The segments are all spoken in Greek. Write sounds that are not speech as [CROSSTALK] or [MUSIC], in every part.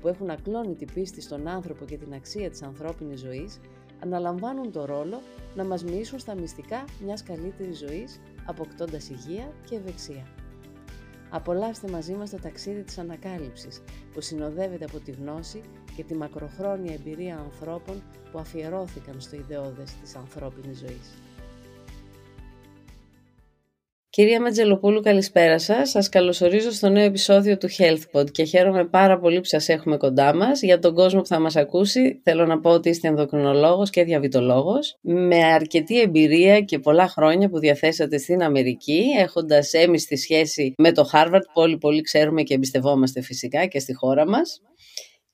που έχουν ακλόνητη πίστη στον άνθρωπο και την αξία της ανθρώπινης ζωής, αναλαμβάνουν το ρόλο να μας μοιήσουν στα μυστικά μιας καλύτερης ζωής, αποκτώντας υγεία και ευεξία. Απολαύστε μαζί μας το ταξίδι της ανακάλυψης, που συνοδεύεται από τη γνώση και τη μακροχρόνια εμπειρία ανθρώπων που αφιερώθηκαν στο ιδεώδες της ανθρώπινης ζωής. Κυρία Ματζελοπούλου, καλησπέρα σας. Σας καλωσορίζω στο νέο επεισόδιο του HealthPod και χαίρομαι πάρα πολύ που σας έχουμε κοντά μας. Για τον κόσμο που θα μας ακούσει, θέλω να πω ότι είστε ενδοκρινολόγος και διαβητολόγος, με αρκετή εμπειρία και πολλά χρόνια που διαθέσατε στην Αμερική, έχοντας έμιστη σχέση με το Harvard, που όλοι πολύ ξέρουμε και εμπιστευόμαστε φυσικά και στη χώρα μας.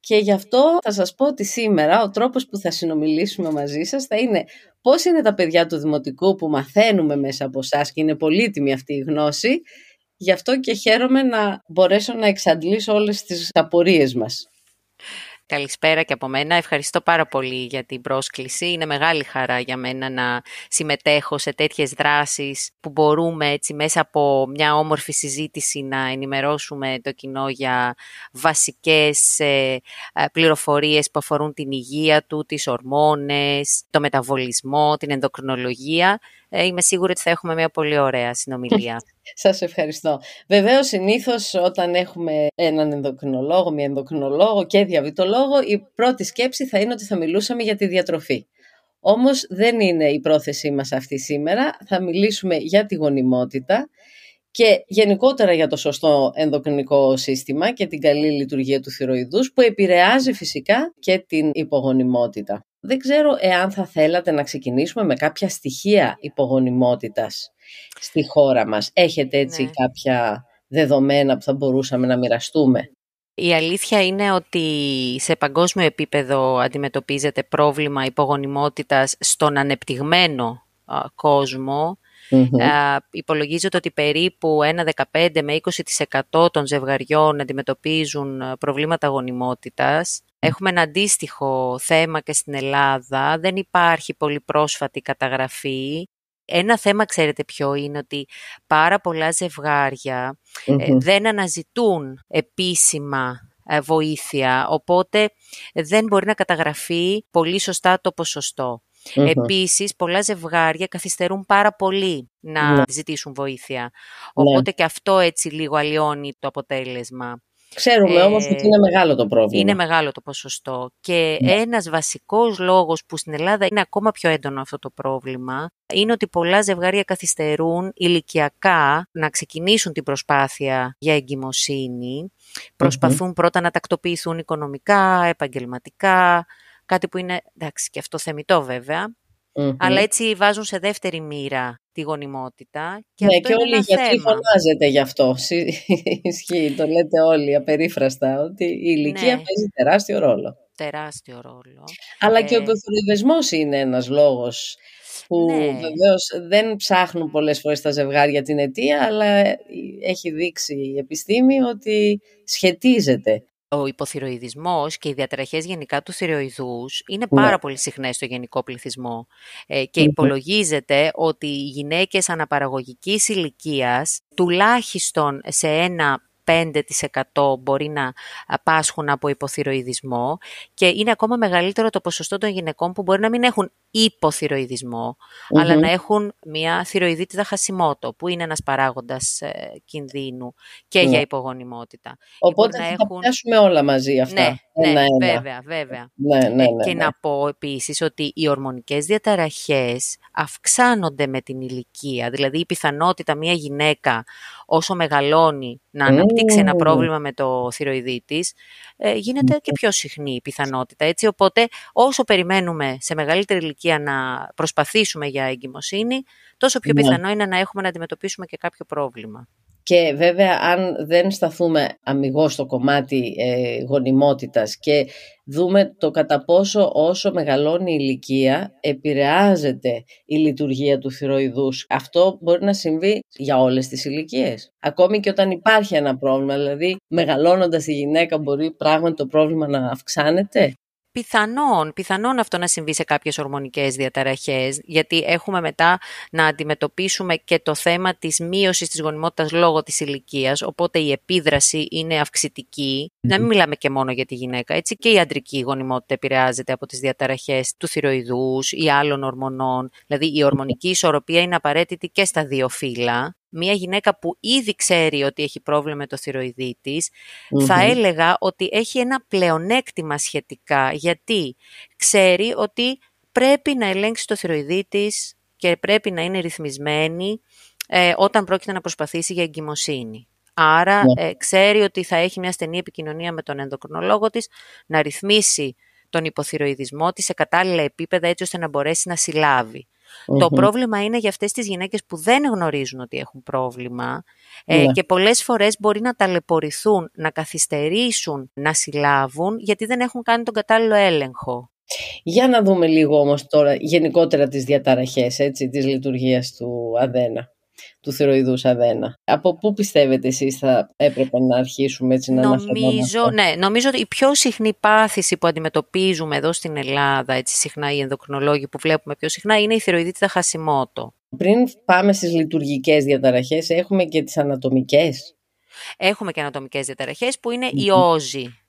Και γι' αυτό θα σας πω ότι σήμερα ο τρόπος που θα συνομιλήσουμε μαζί σας θα είναι πώς είναι τα παιδιά του Δημοτικού που μαθαίνουμε μέσα από εσάς και είναι πολύτιμη αυτή η γνώση. Γι' αυτό και χαίρομαι να μπορέσω να εξαντλήσω όλες τις απορίες μας. Καλησπέρα και από μένα. Ευχαριστώ πάρα πολύ για την πρόσκληση. Είναι μεγάλη χαρά για μένα να συμμετέχω σε τέτοιες δράσεις που μπορούμε έτσι μέσα από μια όμορφη συζήτηση να ενημερώσουμε το κοινό για βασικές ε, ε, πληροφορίες που αφορούν την υγεία του, τις ορμόνες, το μεταβολισμό, την ενδοκρινολογία. Ε, είμαι σίγουρη ότι θα έχουμε μια πολύ ωραία συνομιλία. [LAUGHS] Σας ευχαριστώ. Βεβαίως, συνήθως όταν έχουμε έναν ενδοκρινολόγο, μια ενδοκρινολόγο και διαβητολόγο, η πρώτη σκέψη θα είναι ότι θα μιλούσαμε για τη διατροφή. Όμως δεν είναι η πρόθεσή μας αυτή σήμερα. Θα μιλήσουμε για τη γονιμότητα και γενικότερα για το σωστό ενδοκρινικό σύστημα και την καλή λειτουργία του θηροειδούς που επηρεάζει φυσικά και την υπογονιμότητα. Δεν ξέρω εάν θα θέλατε να ξεκινήσουμε με κάποια στοιχεία υπογονιμότητας στη χώρα μας. Έχετε έτσι ναι. κάποια δεδομένα που θα μπορούσαμε να μοιραστούμε; Η αλήθεια είναι ότι σε παγκόσμιο επίπεδο αντιμετωπίζεται πρόβλημα υπογονιμότητας στον ανεπτυγμένο κόσμο. Υπολογίζεται ότι περίπου ένα 15 με 20% των ζευγαριών αντιμετωπίζουν προβλήματα γονιμότητας. Έχουμε ένα αντίστοιχο θέμα και στην Ελλάδα. Δεν υπάρχει πολύ πρόσφατη καταγραφή. Ένα θέμα, ξέρετε ποιο είναι, ότι πάρα πολλά ε, δεν αναζητούν επίσημα ε, βοήθεια, οπότε δεν μπορεί να καταγραφεί πολύ σωστά το ποσοστό. Επίσης, πολλά ζευγάρια καθυστερούν πάρα πολύ να ναι. ζητήσουν βοήθεια. Ναι. Οπότε και αυτό έτσι λίγο αλλοιώνει το αποτέλεσμα. Ξέρουμε ε, όμως ότι είναι μεγάλο το πρόβλημα. Είναι μεγάλο το ποσοστό. Και ναι. ένας βασικός λόγος που στην Ελλάδα είναι ακόμα πιο έντονο αυτό το πρόβλημα είναι ότι πολλά ζευγάρια καθυστερούν ηλικιακά να ξεκινήσουν την προσπάθεια για εγκυμοσύνη. πρώτα να τακτοποιηθούν οικονομικά, επαγγελματικά, κάτι που είναι, εντάξει, και αυτό θεμητό βέβαια, αλλά έτσι βάζουν σε δεύτερη μοίρα τη γονιμότητα. Και ναι, αυτό και όλοι οι γιατροί φωνάζετε γι' αυτό. [LAUGHS] Ισχύει, το λέτε όλοι απερίφραστα, ότι η ηλικία ναι. παίζει τεράστιο ρόλο. Τεράστιο ρόλο. Αλλά και ο υποθυροειδεσμός είναι ένας λόγος που ναι. βεβαίως δεν ψάχνουν πολλές φορές τα ζευγάρια την αιτία, αλλά έχει δείξει η επιστήμη ότι σχετίζεται ο υποθυροειδισμός και οι διαταραχές γενικά του θηροειδούς είναι ναι. πάρα πολύ συχνές στο γενικό πληθυσμό ε, και υπολογίζεται ότι οι γυναίκες αναπαραγωγικής ηλικίας τουλάχιστον σε ένα 5% μπορεί να πάσχουν από υποθυροειδισμό και είναι ακόμα μεγαλύτερο το ποσοστό των γυναικών που μπορεί να μην έχουν υποθυροειδισμο αλλά να έχουν μια θυροειδίτιδα χασιμότο, που είναι ένας παράγοντας ε, κινδύνου και για ναι. υπογονιμότητα. Οπότε θα έχουν... πιάσουμε όλα μαζί αυτά. Ναι, ένα, ναι ένα. βέβαια, βέβαια. Ναι, ναι, ναι, και να πω επίσης ότι οι ορμονικές διαταραχές αυξάνονται με την ηλικία. Δηλαδή η πιθανότητα μια γυναίκα όσο μεγαλώνει να αναπτύξει ένα πρόβλημα με το θηροειδή της, ε, γίνεται και πιο συχνή η πιθανότητα. Έτσι, οπότε όσο περιμένουμε σε μεγαλύτερη ηλικία να προσπαθήσουμε για εγκυμοσύνη, τόσο πιο ναι. πιθανό είναι να έχουμε να αντιμετωπίσουμε και κάποιο πρόβλημα. Και βέβαια αν δεν σταθούμε αμυγός στο κομμάτι ε, γονιμότητας και δούμε το κατά πόσο όσο μεγαλώνει η ηλικία επηρεάζεται η λειτουργία του θηροειδούς. Αυτό μπορεί να συμβεί για όλες τις ηλικίες. Ακόμη και όταν υπάρχει ένα πρόβλημα, δηλαδή μεγαλώνοντας η γυναίκα μπορεί πράγματι το πρόβλημα να αυξάνεται; Πιθανόν, πιθανόν αυτό να συμβεί σε κάποιες ορμονικές διαταραχές, γιατί έχουμε μετά να αντιμετωπίσουμε και το θέμα της μείωσης της γονιμότητας λόγω της ηλικίας, οπότε η επίδραση είναι Να μην μιλάμε και μόνο για τη γυναίκα, έτσι και η αντρική γονιμότητα επηρεάζεται από τις διαταραχές του θηροειδούς ή άλλων ορμονών. Δηλαδή η ορμονική ισορροπία είναι απαραίτητη και στα δύο φύλλα μια γυναίκα που ήδη ξέρει ότι έχει πρόβλημα με το θηροειδή της, θα έλεγα ότι έχει ένα πλεονέκτημα σχετικά, γιατί ξέρει ότι πρέπει να ελέγξει το θηροειδή της και πρέπει να είναι ρυθμισμένη ε, όταν πρόκειται να προσπαθήσει για εγκυμοσύνη. Άρα ναι. ε, ξέρει ότι θα έχει μια στενή επικοινωνία με τον ενδοκρινολόγο της, να ρυθμίσει τον υποθυροειδισμό της σε κατάλληλα επίπεδα έτσι ώστε να μπορέσει να συλλάβει. Το πρόβλημα είναι για αυτές τις γυναίκες που δεν γνωρίζουν ότι έχουν πρόβλημα ε, ναι. και πολλές φορές μπορεί να ταλαιπωρηθούν, να καθυστερήσουν, να συλλάβουν γιατί δεν έχουν κάνει τον κατάλληλο έλεγχο. Για να δούμε λίγο όμως τώρα γενικότερα τις διαταραχές έτσι, της λειτουργίας του Αδένα του θηροειδούς αδένα. Από πού πιστεύετε εσείς θα έπρεπε να αρχίσουμε έτσι να νομίζω, ναι, νομίζω ότι η πιο συχνή πάθηση που αντιμετωπίζουμε εδώ στην Ελλάδα, έτσι συχνά οι ενδοκρινολόγοι που βλέπουμε πιο συχνά, είναι η θηροειδίτιδα χασιμότο. Πριν πάμε στις λειτουργικές διαταραχές, έχουμε και τις ανατομικές. Έχουμε και ανατομικές διαταραχές που είναι η όζη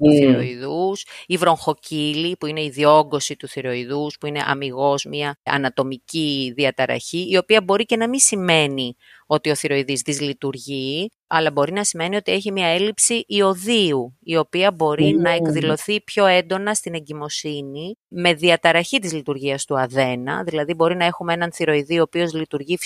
του mm. θηροειδούς, η βρονχοκύλη που είναι η διόγκωση του θηροειδούς, που είναι αμυγός μια ανατομική διαταραχή, η οποία μπορεί και να μην σημαίνει ότι ο θηροειδής δυσλειτουργεί, αλλά μπορεί να σημαίνει ότι έχει μια έλλειψη ιωδίου, η οποία μπορεί να εκδηλωθεί πιο έντονα στην εγκυμοσύνη με διαταραχή της λειτουργίας του αδένα, δηλαδή μπορεί να έχουμε έναν θηροειδή ο οποίος λειτουργεί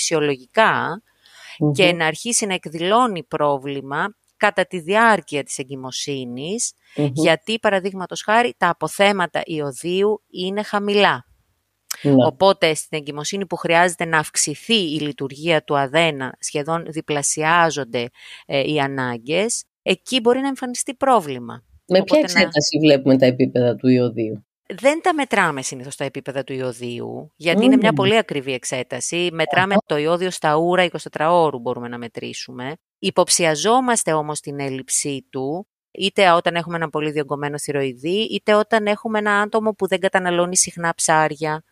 και να αρχίσει να εκδηλώνει πρόβλημα κατά τη διάρκεια της εγκυμοσυνης γιατί παραδείγματος χάρη τα αποθέματα ιωδίου είναι χαμηλά. Ναι. Οπότε στην εγκυμοσύνη που χρειάζεται να αυξηθεί η λειτουργία του αδένα, σχεδόν διπλασιάζονται ε, οι ανάγκες, εκεί μπορεί να εμφανιστεί πρόβλημα. Με ποια εξέταση βλέπουμε τα επίπεδα του ιωδίου; Δεν τα μετράμε συνήθως τα επίπεδα του ιωδίου, γιατί είναι μια πολύ ακριβή εξέταση. Μετράμε το ιώδιο στα ούρα 24 ώρου μπορούμε να μετρήσουμε. Υποψιαζόμαστε όμως την έλλειψή του, είτε όταν έχουμε ένα πολύ διωγγωμένο θηροειδή, είτε όταν έχουμε ένα άτομο που δεν καταναλώνει συχνά ψάρια,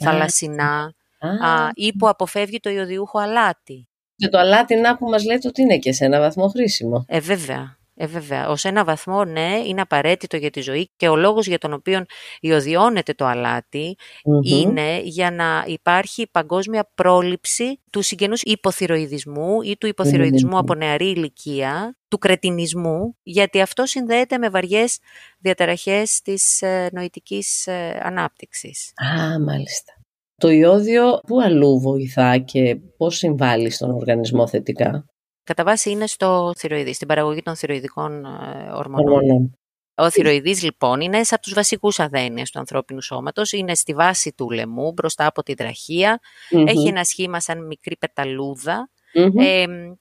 θαλασσινά, α, ή που αποφεύγει το ιωδιούχο αλάτι. Και το αλάτι να που μας λέτε ότι είναι και σε ένα βαθμό χρήσιμο. Ε, βέβαια. Ε, βέβαια. Ως ένα βαθμό, ναι, είναι απαραίτητο για τη ζωή και ο λόγος για τον οποίο ιωδιώνεται το αλατι είναι για να υπάρχει παγκόσμια πρόληψη του συγγενούς υποθυροειδισμού ή του υποθυροειδισμού από νεαρή ηλικία, του κρετινισμού, γιατί αυτό συνδέεται με βαριές διαταραχές της ε, νοητικής ε, ανάπτυξης. Α, μάλιστα. Το ιόδιο πού αλλού βοηθά και πώς συμβάλλει στον οργανισμό θετικά; Κατά βάση είναι στο θηροειδής, στην παραγωγή των θηροειδικών ε, ορμονών. Ο θηροειδής λοιπόν είναι από τους βασικούς αδένειες του ανθρώπινου σώματος, είναι στη βάση του λαιμού μπροστά από τη τραχεια έχει ένα σχήμα σαν μικρή πεταλούδα.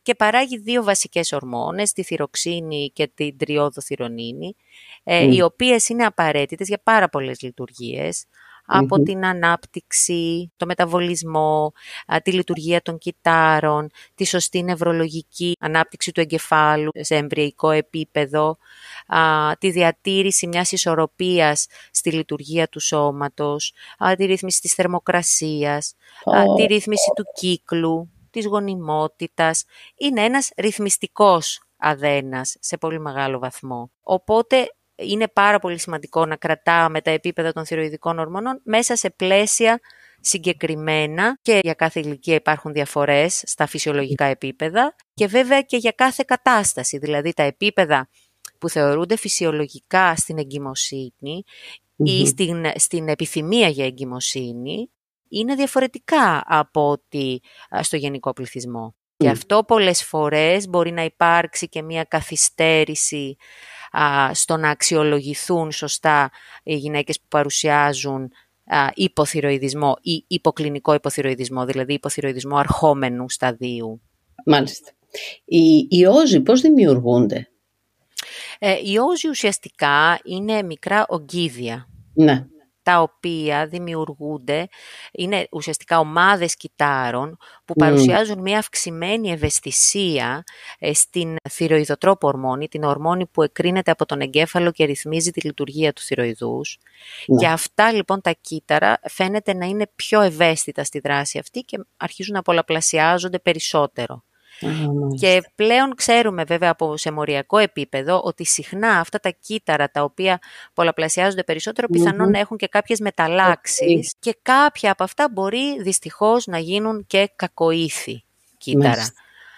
Και παράγει δύο βασικές ορμόνες, τη θυροξίνη και την τριόδο θυρονίνη, ε, οι οποίες είναι απαραίτητες για πάρα πολλές λειτουργίες από την ανάπτυξη, το μεταβολισμό, τη λειτουργία των κυτάρων, τη σωστή νευρολογική ανάπτυξη του εγκεφάλου σε εμβριακό επίπεδο, τη διατήρηση μιας ισορροπίας στη λειτουργία του σώματος, τη ρύθμιση της θερμοκρασίας, τη ρύθμιση του κύκλου, της γονιμότητας. Είναι ένας ρυθμιστικός αδένας σε πολύ μεγάλο βαθμό. Οπότε είναι πάρα πολύ σημαντικό να κρατάμε τα επίπεδα των θηροειδικών ορμονών μέσα σε πλαίσια συγκεκριμένα και για κάθε ηλικία υπάρχουν διαφορές στα φυσιολογικά επίπεδα και βέβαια και για κάθε κατάσταση, δηλαδή τα επίπεδα που θεωρούνται φυσιολογικά στην εγκυμοσυνη ή στην, στην επιθυμία για εγκυμοσύνη είναι διαφορετικά από ότι στο γενικό πληθυσμό. Και αυτό πολλές φορές μπορεί να υπάρξει και μια καθυστέρηση στο να αξιολογηθούν σωστά οι γυναίκες που παρουσιάζουν υποθυροειδισμό ή υποκλινικό υποθυροειδισμό, δηλαδή υποθυροειδισμό αρχόμενου σταδίου. Μάλιστα. Οι, οι όζοι πώς δημιουργούνται; Ε, οι όζοι ουσιαστικά είναι μικρά ογκίδια. Ναι τα οποία δημιουργούνται, είναι ουσιαστικά ομάδες κυτάρων που παρουσιάζουν μια αυξημένη ευαισθησία ε, στην θηροειδοτρόπο ορμόνη, την ορμόνη που εκρίνεται από τον εγκέφαλο και ρυθμίζει τη λειτουργία του θηροειδούς. Ναι. Και αυτά λοιπόν τα κύτταρα φαίνεται να είναι πιο ευαίσθητα στη δράση αυτή και αρχίζουν να πολλαπλασιάζονται περισσότερο. Και πλέον ξέρουμε βέβαια από σε μοριακό επίπεδο ότι συχνά αυτά τα κύτταρα τα οποία πολλαπλασιάζονται πιθανόν να έχουν και κάποιες μεταλλάξεις και κάποια από αυτά μπορεί δυστυχώς να γίνουν και κακοήθη κύτταρα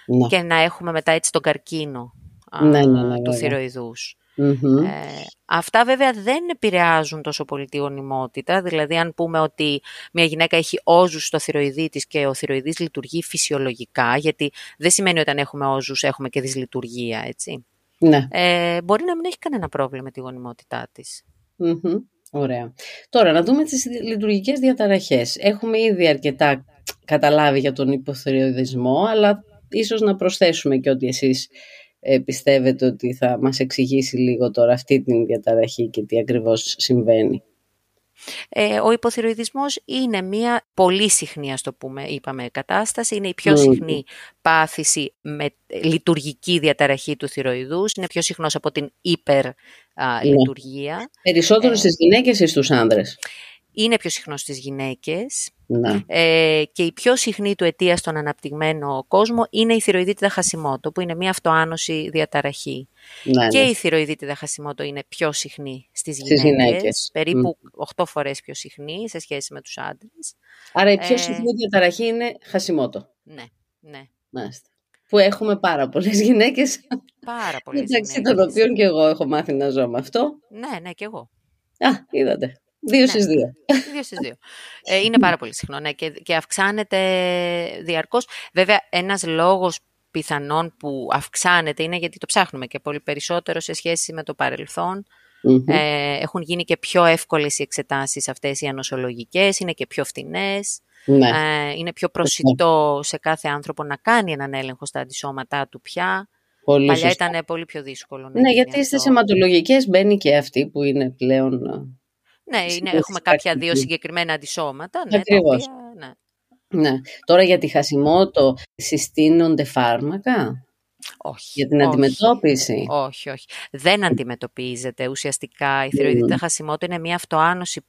ναι. και να έχουμε μετά έτσι τον καρκίνο ναι, ναι, του θηροειδούς. Ε, αυτά βέβαια δεν επηρεάζουν τόσο πολύ τη γονιμότητα, δηλαδή αν πούμε ότι μια γυναίκα έχει όζους στο θηροειδή της και ο θηροειδής λειτουργεί φυσιολογικά, γιατί δεν σημαίνει ότι αν έχουμε όζους έχουμε και δυσλειτουργία, έτσι. Ναι. Ε, μπορεί να μην έχει κανένα πρόβλημα με τη γονιμότητά της. Ωραία. Τώρα να δούμε τις λειτουργικές διαταραχές. Έχουμε ήδη αρκετά καταλάβει για τον υποθυροειδισμό, αλλά ίσως να προσθέσουμε και ότι εσείς ε, πιστεύετε ότι θα μας εξηγήσει λίγο τώρα αυτή την διαταραχή και τι ακριβώς συμβαίνει; Ε, ο υποθυροειδισμός είναι μια πολύ συχνή, ας το πούμε, είπαμε, κατάσταση. Είναι η πιο συχνή πάθηση με λειτουργική διαταραχή του θυροειδούς. Είναι πιο συχνός από την υπερλειτουργία. Ναι. Περισσότερο ε, στις γυναίκες ή στους άνδρες είναι πιο συχνός στις γυναίκες ναι. ε, και η πιο συχνή του αιτία στον αναπτυγμένο κόσμο είναι η θηροειδίτιδα χασιμότο που είναι μια αυτοάνωση διαταραχή. Ναι, και ναι. η θηροειδίτιδα χασιμότο είναι πιο συχνή στις γυναίκες, γυναίκες. περίπου mm. 8 φορές πιο συχνή σε σχέση με τους άντρες. Άρα η πιο ε, συχνή διαταραχή είναι χασιμότο. Ναι, ναι. Μάλιστα. Που έχουμε πάρα πολλές γυναίκες. Πάρα [LAUGHS] πολλές γυναίκες. Μεταξύ των οποίων και εγώ έχω μάθει να ζω με αυτό. Ναι, ναι, και εγώ. Α, είδατε. Δύο ναι. στις δύο. δύο στις δύο. Ε, είναι πάρα πολύ συχνό ναι, και, και αυξάνεται διαρκώς. Βέβαια, ένας λόγος πιθανόν που αυξάνεται είναι γιατί το ψάχνουμε και πολύ περισσότερο σε σχέση με το παρελθον Ε, έχουν γίνει και πιο εύκολες οι εξετάσεις αυτές οι ανοσολογικές, είναι και πιο φθηνές. Ναι. Ε, είναι πιο προσιτό σε κάθε άνθρωπο να κάνει έναν έλεγχο στα αντισώματά του πια. Πολύ Παλιά ήταν πολύ πιο δύσκολο. Ναι, γιατί στις αιματολογικές μπαίνει και αυτή που είναι πλέον ναι, είναι, έχουμε κάποια δύο συγκεκριμένα αντισώματα. Ναι, Ακριβώς. ναι. ναι. Τώρα για τη χασιμότο συστήνονται φάρμακα; Όχι. Για την αντιμετώπιση; Όχι, όχι. Δεν αντιμετωπίζεται. Ουσιαστικά η θηροειδίτιδα mm. χασιμότο είναι μια αυτοάνωση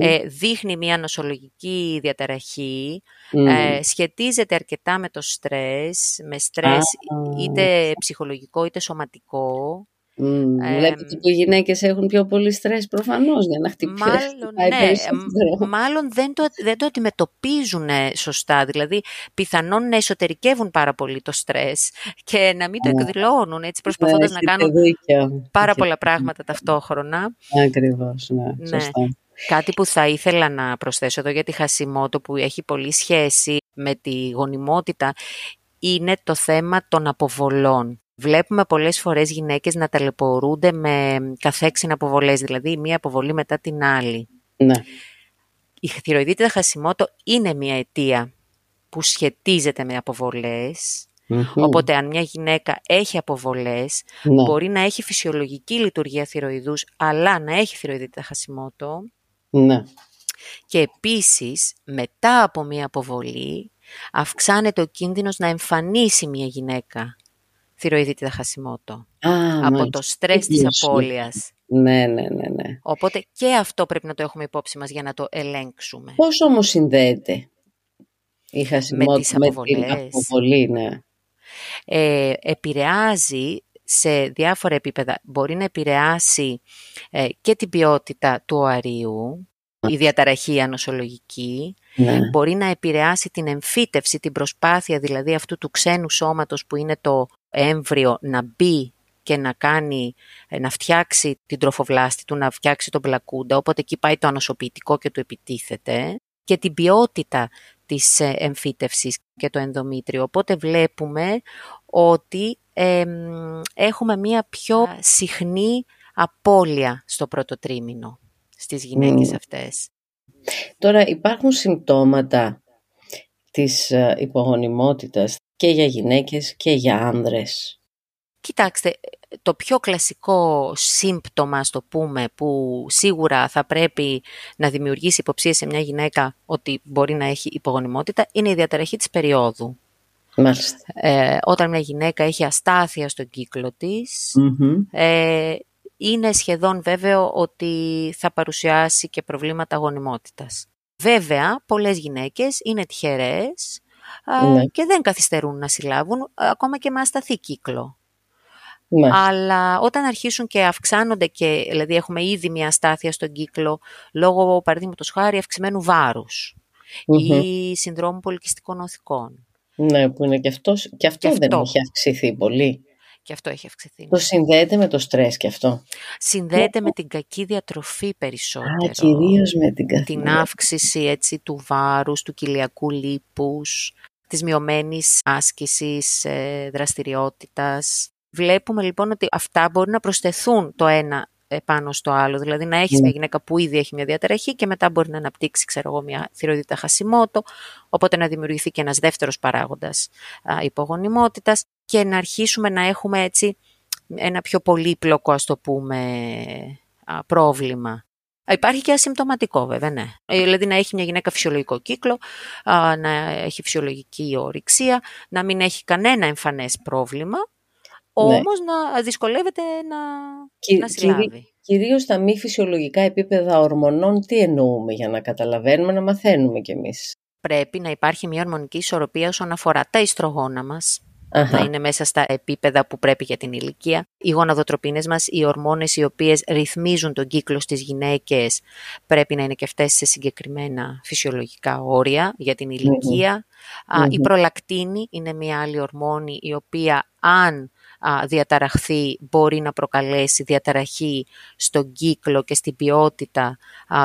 ε, δείχνει μια νοσολογική διαταραχή. Ε, σχετίζεται αρκετά με το στρες, με στρες είτε ψυχολογικό είτε σωματικό. Mm, ε, βλέπετε που οι γυναίκες έχουν πιο πολύ στρες προφανώς για να χτυπήσει. Μάλλον, ναι, μάλλον δεν, το, δεν το αντιμετωπίζουν σωστά. Δηλαδή πιθανόν να εσωτερικεύουν πάρα πολύ το στρες και να μην το ναι. εκδηλώνουν έτσι προσπαθώντας ναι, να κάνουν πάρα πολλά πράγματα ταυτόχρονα. Ακριβώς, ναι, ναι. σωστά. Κάτι που θα ήθελα να προσθέσω εδώ για τη χασιμότο που έχει πολύ σχέση με τη γονιμότητα είναι το θέμα των αποβολών. Βλέπουμε πολλές φορές γυναίκες να ταλαιπωρούνται με καθέξινα αποβολές, δηλαδή μία αποβολή μετά την άλλη. Ναι. Η θηροειδίτιδα χασιμότο είναι μία αιτία που σχετίζεται με αποβολες Οπότε αν μια γυναίκα έχει αποβολές, ναι. μπορεί να έχει φυσιολογική λειτουργία θηροειδούς, αλλά να έχει θηροειδίτιδα χασιμότο. Ναι. Και επίσης, μετά από μια αποβολή, αυξάνεται ο κίνδυνος να εμφανίσει μια γυναίκα θηροειδίτιδα χασιμότο. από το στρες της απώλειας. Ναι, ναι, ναι, ναι. Οπότε και αυτό πρέπει να το έχουμε υπόψη μας για να το ελέγξουμε. Πώς όμως συνδέεται η χασιμότο με, με την αποβολή, ναι. Ε, επηρεάζει σε διάφορα επίπεδα. Μπορεί να επηρεάσει ε, και την ποιότητα του οαρίου, η διαταραχή ανοσολογική, ναι. μπορεί να επηρεάσει την εμφύτευση, την προσπάθεια δηλαδή αυτού του ξένου σώματος που είναι το έμβριο να μπει και να κάνει, ε, να φτιάξει την τροφοβλάστη του, να φτιάξει τον πλακούντα, οπότε εκεί πάει το ανοσοποιητικό και του επιτίθεται και την ποιότητα της ε, εμφύτευσης και το ενδομήτριο. Οπότε βλέπουμε ότι έχουμε μία πιο συχνή απώλεια στο πρώτο τρίμηνο στις γυναίκες αυτές. Τώρα υπάρχουν συμπτώματα της ε, υπογονιμότητας και για γυναίκες και για άνδρες; Κοιτάξτε, το πιο κλασικό σύμπτωμα, στο πούμε, που σίγουρα θα πρέπει να δημιουργήσει υποψίες σε μια γυναίκα ότι μπορεί να έχει υπογονιμότητα, είναι η διαταραχή της περίοδου. Μάλιστα. Ε, όταν μια γυναίκα έχει αστάθεια στον κύκλο της, ε, είναι σχεδόν βέβαιο ότι θα παρουσιάσει και προβλήματα γονιμότητας. Βέβαια, πολλές γυναίκες είναι τυχερές ναι. και δεν καθυστερούν να συλλάβουν ακόμα και με ασταθή κύκλο. Ναι. Αλλά όταν αρχίσουν και αυξάνονται και δηλαδή έχουμε ήδη μια αστάθεια στον κύκλο λόγω παραδείγματος χάρη αυξημένου ή συνδρόμου πολικιστικών οθικών. Ναι, που είναι και, αυτός, και αυτό και δεν έχει αυξηθεί πολύ. Και αυτό έχει αυξηθεί. Το συνδέεται με το στρες και αυτό. Συνδέεται με την κακή διατροφή περισσότερο. Α, κυρίως με την κακή Την αύξηση έτσι, του βάρους, του κοιλιακού λίπους, της μειωμένης άσκησης, ε, δραστηριότητας. Βλέπουμε λοιπόν ότι αυτά μπορεί να προσθεθούν το ένα πάνω στο άλλο. Δηλαδή να έχεις ναι. μια γυναίκα που ήδη έχει μια διαταραχή και μετά μπορεί να αναπτύξει ξέρω εγώ, μια θηροειδίτα χασιμότο, οπότε να δημιουργηθεί και ένας δεύτερος παράγοντας α, υπογονιμότητας και να αρχίσουμε να έχουμε έτσι ένα πιο πολύπλοκο ας το πούμε πρόβλημα. Υπάρχει και ασυμπτωματικό βέβαια, ναι. Ε, δηλαδή να έχει μια γυναίκα φυσιολογικό κύκλο, να έχει φυσιολογική ορυξία, να μην έχει κανένα εμφανές πρόβλημα, ναι. όμως να δυσκολεύεται να, Κυ, να συλλάβει. κυρίως στα μη φυσιολογικά επίπεδα ορμονών τι εννοούμε για να καταλαβαίνουμε, να μαθαίνουμε κι εμείς; Πρέπει να υπάρχει μια ορμονική ισορροπία όσον αφορά τα ιστρογόνα μας, να είναι μέσα στα επίπεδα που πρέπει για την ηλικία. Οι γοναδοτροπίνες μας, οι ορμόνες οι οποίες ρυθμίζουν τον κύκλο στις γυναίκες πρέπει να είναι και αυτές σε συγκεκριμένα φυσιολογικά όρια για την ηλικια Η προλακτίνη είναι μια άλλη ορμόνη η οποία αν διαταραχθεί μπορεί να προκαλέσει διαταραχή στον κύκλο και στην ποιότητα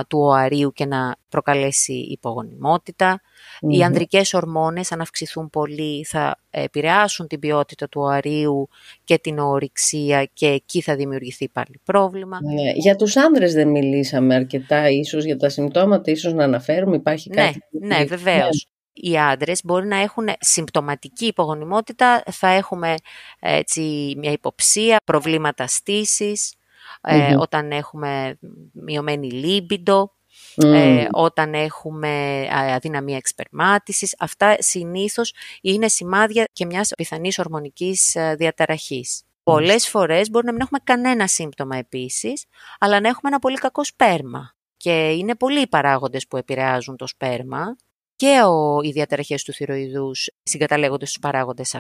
του οαρίου και να προκαλέσει υπογονιμότητα. Οι ανδρικές ορμόνες αν αυξηθούν πολύ θα επηρεάσουν την ποιότητα του οαρίου και την ορυξία και εκεί θα δημιουργηθεί πάλι πρόβλημα. Ναι. Για τους άνδρες δεν μιλήσαμε αρκετά ίσως για τα συμπτώματα, ίσως να αναφέρουμε, υπάρχει ναι, κάτι. Ναι, βεβαίως οι άντρες μπορεί να έχουν συμπτωματική υπογονιμότητα, θα έχουμε έτσι, μια υποψία, προβλήματα στήσης, ε, όταν έχουμε μειωμένη λίμπιντο, ε, όταν έχουμε αδυναμία εξπερμάτισης. Αυτά συνήθως είναι σημάδια και μιας πιθανής ορμονικής ε, διαταραχής. Πολλές φορές μπορεί να μην έχουμε κανένα σύμπτωμα επίσης, αλλά να έχουμε ένα πολύ κακό σπέρμα. Και είναι πολλοί οι παράγοντες που επηρεάζουν το σπέρμα και ο, οι διαταραχές του θηροειδούς συγκαταλέγονται στους παράγοντες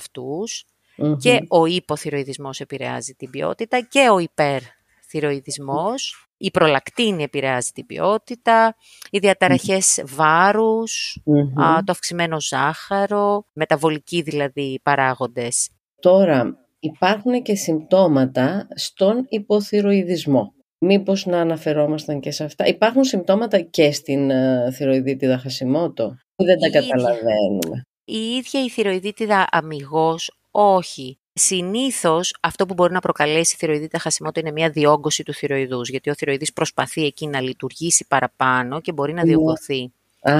και ο υποθυροειδισμός επηρεάζει την ποιότητα και ο υπερθυροειδισμός. Η προλακτίνη επηρεάζει την ποιότητα, οι διαταραχές βάρους, το αυξημένο ζάχαρο, μεταβολικοί δηλαδή παράγοντες. Τώρα υπάρχουν και συμπτώματα στον υποθυροειδισμό. Μήπως να αναφερόμασταν και σε αυτά. Υπάρχουν συμπτώματα και στην uh, θηροειδίτιδα Χασιμότο δεν τα καταλαβαίνουμε. Η ίδια η θηροειδίτιδα αμυγός όχι. Συνήθως αυτό που μπορεί να προκαλέσει η θηροειδίτα χασιμότητα είναι μια διόγκωση του θηροειδούς, γιατί ο θηροειδής προσπαθεί εκεί να λειτουργήσει παραπάνω και μπορεί να ναι. διωγγωθεί. Α,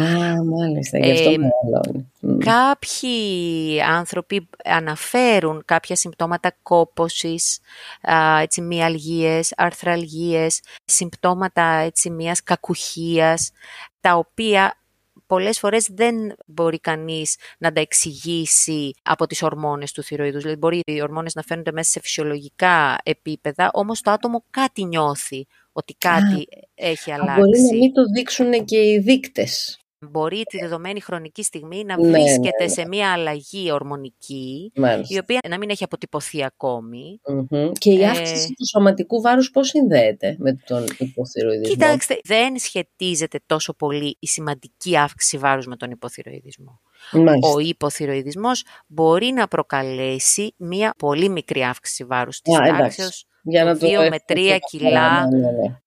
μάλιστα, γι' αυτό ε, Κάποιοι άνθρωποι αναφέρουν κάποια συμπτώματα κόπωσης, έτσι, μυαλγίες, αρθραλγίες, συμπτώματα έτσι, μιας κακουχίας, τα οποία πολλές φορές δεν μπορεί κανείς να τα εξηγήσει από τις ορμόνες του θηροειδούς. Δηλαδή μπορεί οι ορμόνες να φαίνονται μέσα σε φυσιολογικά επίπεδα, όμως το άτομο κάτι νιώθει ότι κάτι έχει αλλάξει. Μπορεί να μην το δείξουν και οι δείκτες μπορεί τη δεδομένη χρονική στιγμή να ναι, βρίσκεται ναι, ναι. σε μια αλλαγή ορμονική, η οποία να μην έχει αποτυπωθεί Και η ε, αύξηση του σωματικού βάρους πώς συνδέεται με τον υποθυροειδισμό; Κοιτάξτε, δεν σχετίζεται τόσο πολύ η σημαντική αύξηση βάρους με τον υποθυροειδισμό. Ο υποθυροειδισμός μπορεί να προκαλέσει μια πολύ μικρή αύξηση βάρους της τάξης, 2 με 3 κιλά,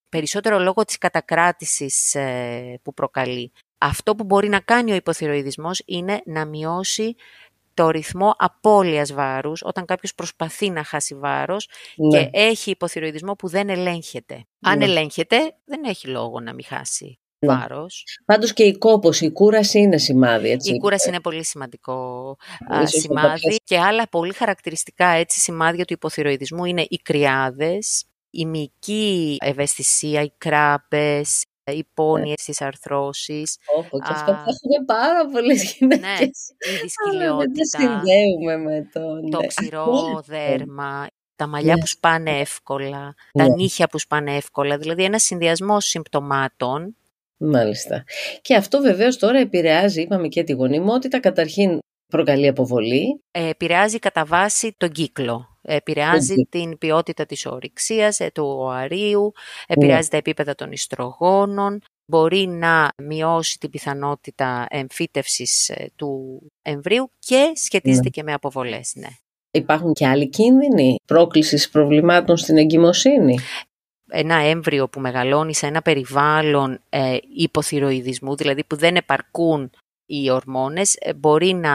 περισσότερο λόγω της κατακράτησης ε, που προκαλεί. Αυτό που μπορεί να κάνει ο υποθυροειδισμός είναι να μειώσει το ρυθμό απώλειας βάρους όταν κάποιος προσπαθεί να χάσει βάρος και ναι. έχει υποθυροειδισμό που δεν ελέγχεται. Αν ναι. ελέγχεται δεν έχει λόγο να μην χάσει ναι. βάρος. Πάντως και η κόπωση, η κούραση είναι σημάδι, έτσι. Η κούραση είναι πολύ σημαντικό σημάδι και άλλα πολύ χαρακτηριστικά έτσι σημάδια του υποθυροειδισμού είναι οι κρυάδες, η μυϊκή ευαισθησία, οι κράπες, οι πόνοι στις ναι. αρθρώσεις. Όχι, και αυτό έχουμε πάρα πολλές γυναίκες. Ναι, η [LAUGHS] δυσκολιότητα. Δεν συνδέουμε με το... Το ξηρό [LAUGHS] δέρμα, τα μαλλιά που σπάνε εύκολα, τα νύχια που σπάνε εύκολα, δηλαδή ένα συνδυασμό συμπτωμάτων. Μάλιστα. Και αυτό βεβαίως τώρα επηρεάζει, είπαμε και τη γονιμότητα, καταρχήν προκαλεί αποβολή. Ε, επηρεάζει κατά βάση τον κύκλο. Επηρεάζει την ποιότητα της ορυξίας, ε, του οαρίου, επηρεάζει τα επίπεδα των ιστρογόνων, μπορεί να μειώσει την πιθανότητα εμφύτευσης ε, του εμβρίου και σχετίζεται και με αποβολές, ναι. Υπάρχουν και άλλοι κίνδυνοι πρόκλησης προβλημάτων στην εγκυμοσύνη; Ένα έμβριο που μεγαλώνει σε ένα περιβάλλον ε, υποθυροειδισμού, δηλαδή που δεν επαρκούν οι ορμόνες, ε, μπορεί να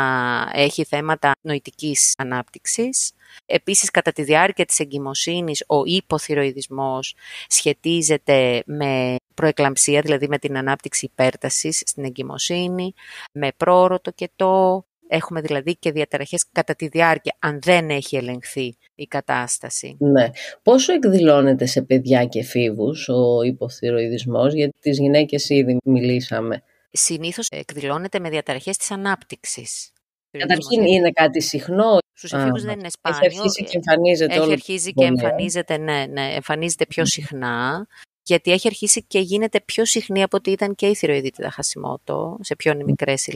έχει θέματα νοητικής ανάπτυξης. Επίσης, κατά τη διάρκεια της εγκυμοσύνης, ο υποθυροειδισμός σχετίζεται με προεκλαμψία, δηλαδή με την ανάπτυξη υπέρτασης στην εγκυμοσύνη, με πρόωρο το κετό, Έχουμε δηλαδή και διαταραχές κατά τη διάρκεια, αν δεν έχει ελεγχθεί η κατάσταση. Ναι. Πόσο εκδηλώνεται σε παιδιά και φίβους ο υποθυροειδισμός, γιατί τις γυναίκες ήδη μιλήσαμε; Συνήθως εκδηλώνεται με διαταραχές της ανάπτυξης. Καταρχήν είναι κάτι συχνό. Στους εφήβους δεν είναι σπάνιο. Έχει αρχίσει και εμφανίζεται Έχει αρχίσει και εμφανίζεται, ναι, ναι, εμφανίζεται πιο συχνά γιατί έχει αρχίσει και γίνεται πιο συχνή από ότι ήταν και η θηροειδίτιδα χασιμότο σε πιο μικρές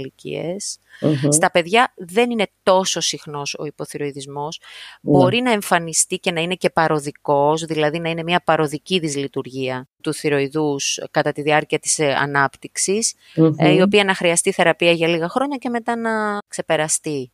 Στα παιδιά δεν είναι τόσο συχνός ο υποθυροειδισμός. Ναι. Μπορεί να εμφανιστεί και να είναι και παροδικός, δηλαδή να είναι μια παροδική δυσλειτουργία του θηροειδούς κατά τη διάρκεια της ε, αναπτυξης ε, η οποία να χρειαστεί θεραπεία για λίγα χρόνια και μετά να ξεπεραστεί